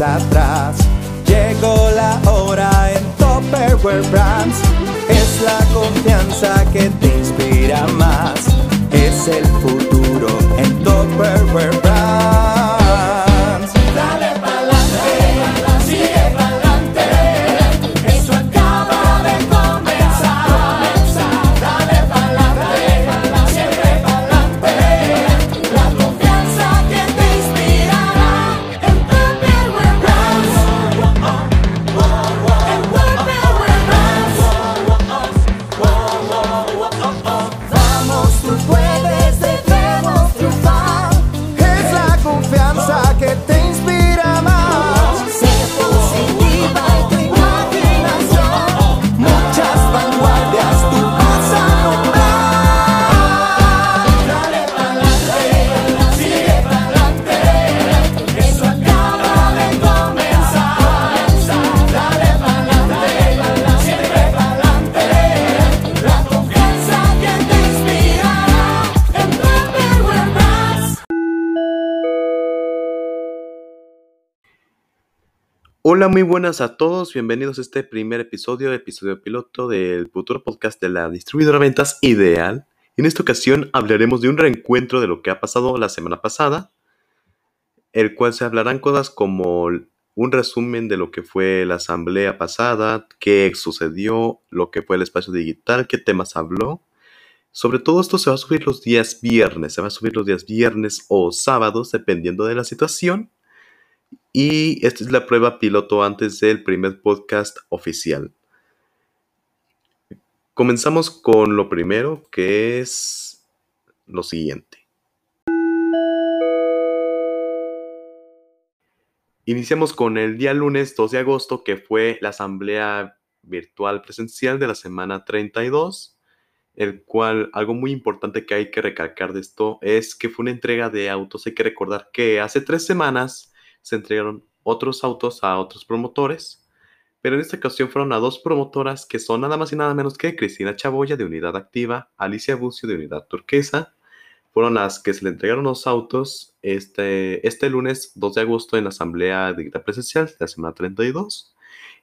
atrás. Llegó la hora en Topperware Brands. Es la confianza que te inspira más. Es el futuro en Topperware Brands. Hola, muy buenas a todos. Bienvenidos a este primer episodio, episodio piloto del futuro podcast de la distribuidora Ventas Ideal. En esta ocasión hablaremos de un reencuentro de lo que ha pasado la semana pasada, el cual se hablarán cosas como un resumen de lo que fue la asamblea pasada, qué sucedió, lo que fue el espacio digital, qué temas habló. Sobre todo esto se va a subir los días viernes, se va a subir los días viernes o sábados, dependiendo de la situación. Y esta es la prueba piloto antes del primer podcast oficial. Comenzamos con lo primero, que es lo siguiente. Iniciamos con el día lunes 2 de agosto, que fue la asamblea virtual presencial de la semana 32, el cual algo muy importante que hay que recalcar de esto es que fue una entrega de autos. Hay que recordar que hace tres semanas se entregaron otros autos a otros promotores, pero en esta ocasión fueron a dos promotoras que son nada más y nada menos que Cristina Chaboya de Unidad Activa, Alicia Bucio de Unidad Turquesa. Fueron las que se le entregaron los autos este, este lunes 2 de agosto en la Asamblea Digital Presencial de la semana 32.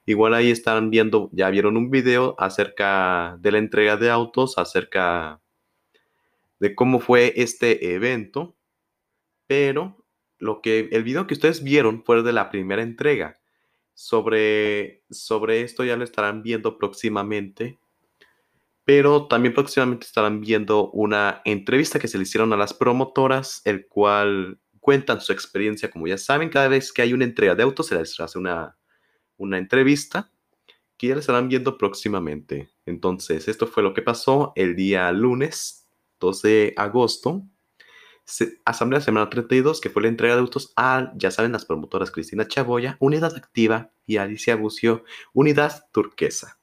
Igual ahí están viendo, ya vieron un video acerca de la entrega de autos, acerca de cómo fue este evento, pero lo que el video que ustedes vieron fue de la primera entrega. Sobre, sobre esto ya lo estarán viendo próximamente. Pero también próximamente estarán viendo una entrevista que se le hicieron a las promotoras, el cual cuentan su experiencia. Como ya saben, cada vez que hay una entrega de autos se les hace una, una entrevista que ya les estarán viendo próximamente. Entonces, esto fue lo que pasó el día lunes 2 de agosto Asamblea Semana 32, que fue la entrega de autos a, ya saben, las promotoras Cristina Chaboya, Unidad Activa y Alicia Bucio, Unidad Turquesa.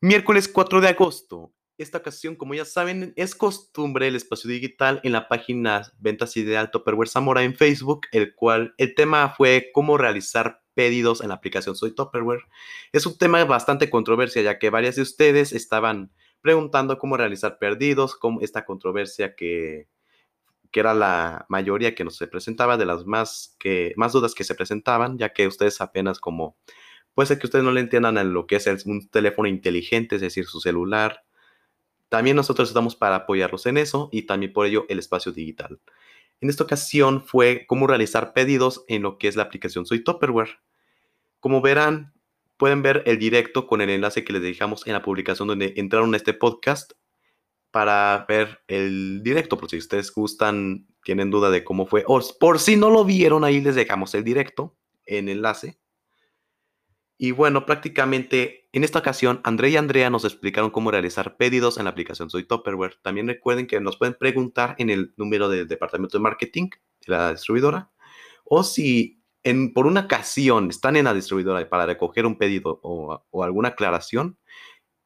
Miércoles 4 de agosto. Esta ocasión, como ya saben, es costumbre el espacio digital en la página Ventas Ideal Topperware Zamora en Facebook, el cual el tema fue cómo realizar pedidos en la aplicación Soy Topperware. Es un tema bastante controversia, ya que varias de ustedes estaban preguntando cómo realizar pedidos, cómo esta controversia que, que era la mayoría que nos se presentaba, de las más, que, más dudas que se presentaban, ya que ustedes apenas como, puede ser que ustedes no le entiendan a lo que es un teléfono inteligente, es decir, su celular. También nosotros estamos para apoyarlos en eso y también por ello el espacio digital. En esta ocasión fue cómo realizar pedidos en lo que es la aplicación Soy Topperware. Como verán, pueden ver el directo con el enlace que les dejamos en la publicación donde entraron a este podcast para ver el directo, por si ustedes gustan, tienen duda de cómo fue, o por si no lo vieron, ahí les dejamos el directo en enlace. Y bueno, prácticamente en esta ocasión, André y Andrea nos explicaron cómo realizar pedidos en la aplicación Soy Topperware. También recuerden que nos pueden preguntar en el número del departamento de marketing de la distribuidora. O si en, por una ocasión están en la distribuidora para recoger un pedido o, alguna aclaración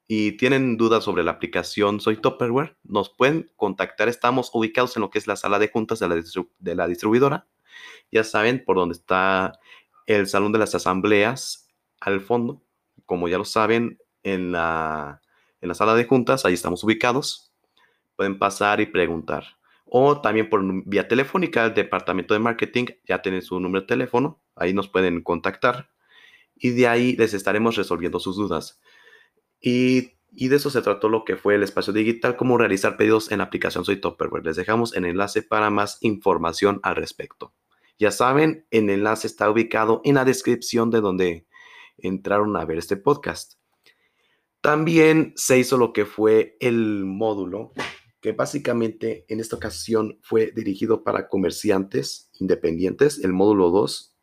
y tienen dudas sobre la aplicación Soy Topperware, nos pueden contactar. Estamos ubicados en lo que es la sala de juntas de la, de la distribuidora. Ya saben por dónde está el salón de las asambleas al fondo. Como ya lo saben, en la, en la sala de juntas, ahí estamos ubicados. Pueden pasar y preguntar. o también por vía telefónica al departamento de marketing, ya tienen su número de teléfono, ahí nos pueden contactar y de ahí les estaremos resolviendo sus dudas. Y, y de eso se trató lo que fue el espacio digital, cómo realizar pedidos en la aplicación Soy Topperware. Les dejamos el enlace para más información al respecto. Ya saben, el enlace está ubicado en la descripción de donde entraron a ver este podcast. También se hizo lo que fue el módulo, que básicamente en esta ocasión fue dirigido para comerciantes independientes, el módulo 2.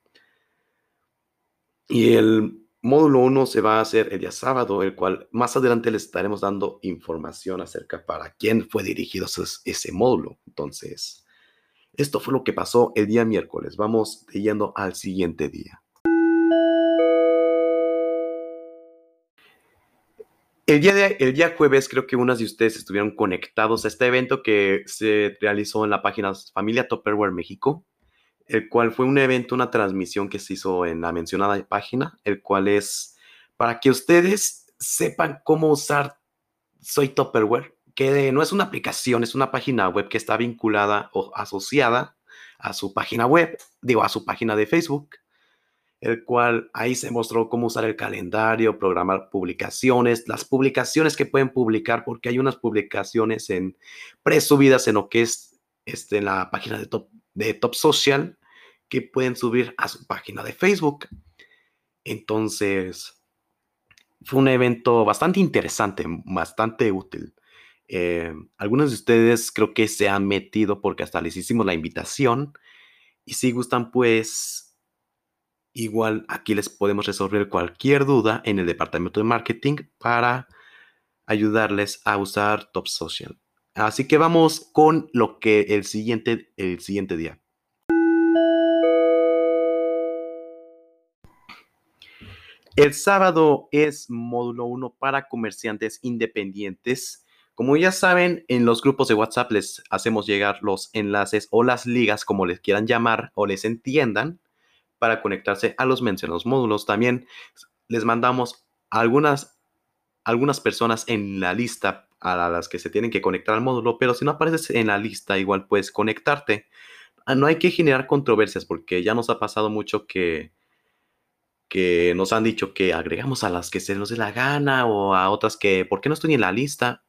Y el módulo 1 se va a hacer el día sábado, el cual más adelante les estaremos dando información acerca para quién fue dirigido ese, módulo. Entonces, esto fue lo que pasó el día miércoles. Vamos yendo al siguiente día. El día, el día jueves creo que unas de ustedes estuvieron conectados a este evento que se realizó en la página Familia Topperware México, el cual fue un evento, una transmisión que se hizo en la mencionada página, el cual es para que ustedes sepan cómo usar Soy Topperware, que no es una aplicación, es una página web que está vinculada o asociada a su página web, digo, a su página de Facebook el cual ahí se mostró cómo usar el calendario, programar publicaciones, las publicaciones que pueden publicar, porque hay unas publicaciones en presubidas en lo que es este, en la página de Top, de Top Social que pueden subir a su página de Facebook. Entonces, fue un evento bastante interesante, bastante útil. Eh, algunos de ustedes creo que se han metido porque hasta les hicimos la invitación. Y si gustan, pues Igual aquí les podemos resolver cualquier duda en el departamento de marketing para ayudarles a usar Top Social. Así que vamos con lo que el siguiente, el siguiente día. El sábado es módulo 1 para comerciantes independientes. Como ya saben, en los grupos de WhatsApp les hacemos llegar los enlaces o las ligas, como les quieran llamar o les entiendan, para conectarse a los mencionados módulos. También les mandamos algunas, algunas personas en la lista a las que se tienen que conectar al módulo, pero si no apareces en la lista, igual puedes conectarte. Ah, no hay que generar controversias porque ya nos ha pasado mucho que, que nos han dicho que agregamos a las que se nos dé la gana o a otras que, ¿por qué no estoy en la lista?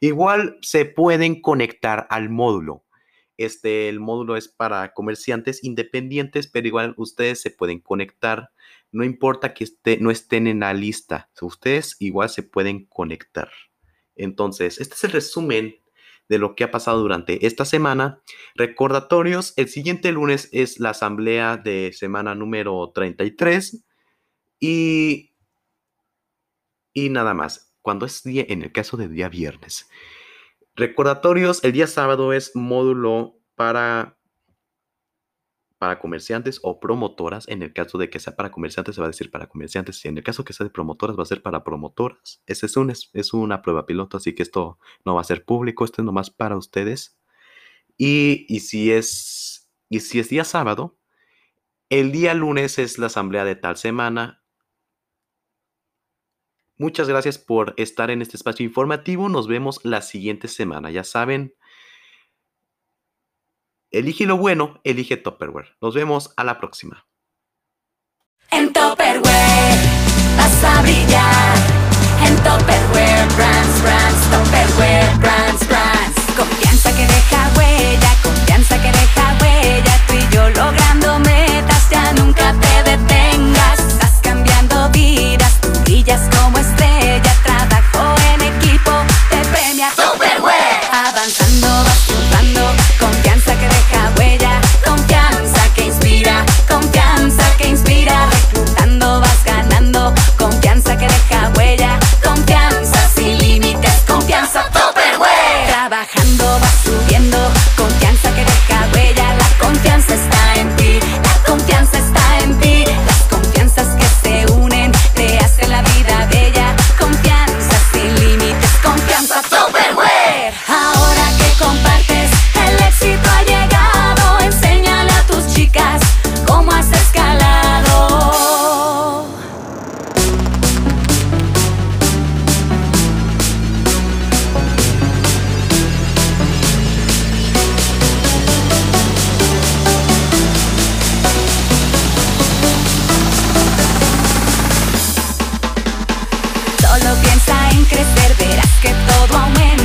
Igual se pueden conectar al módulo. Este, el módulo es para comerciantes independientes, pero igual ustedes se pueden conectar. No importa que no estén en la lista, ustedes igual se pueden conectar. Entonces, este es el resumen de lo que ha pasado durante esta semana. Recordatorios, el siguiente lunes es la asamblea de semana número 33 y, y nada más. Cuando es día, en el caso de día viernes. Recordatorios, el día sábado es módulo para, para comerciantes o promotoras. En el caso de que sea para comerciantes, se va a decir para comerciantes. Y en el caso que sea de promotoras, va a ser para promotoras. Ese es, un, es una prueba piloto, así que esto no va a ser público, esto es nomás para ustedes. Y, y, si es, y si es día sábado, el día lunes es la asamblea de tal semana Muchas gracias por estar en este espacio informativo. Nos vemos la siguiente semana. Ya saben, Elige lo bueno, elige Topperware. Nos vemos a la próxima. En Topperware vas a brillar. En Topperware Brands, Brands, Topperware Brands, Brands. Confianza que deja huella, confianza que deja huella. Tú y yo logrando metas ya no. solo piensa en crecer, verás que todo aumenta.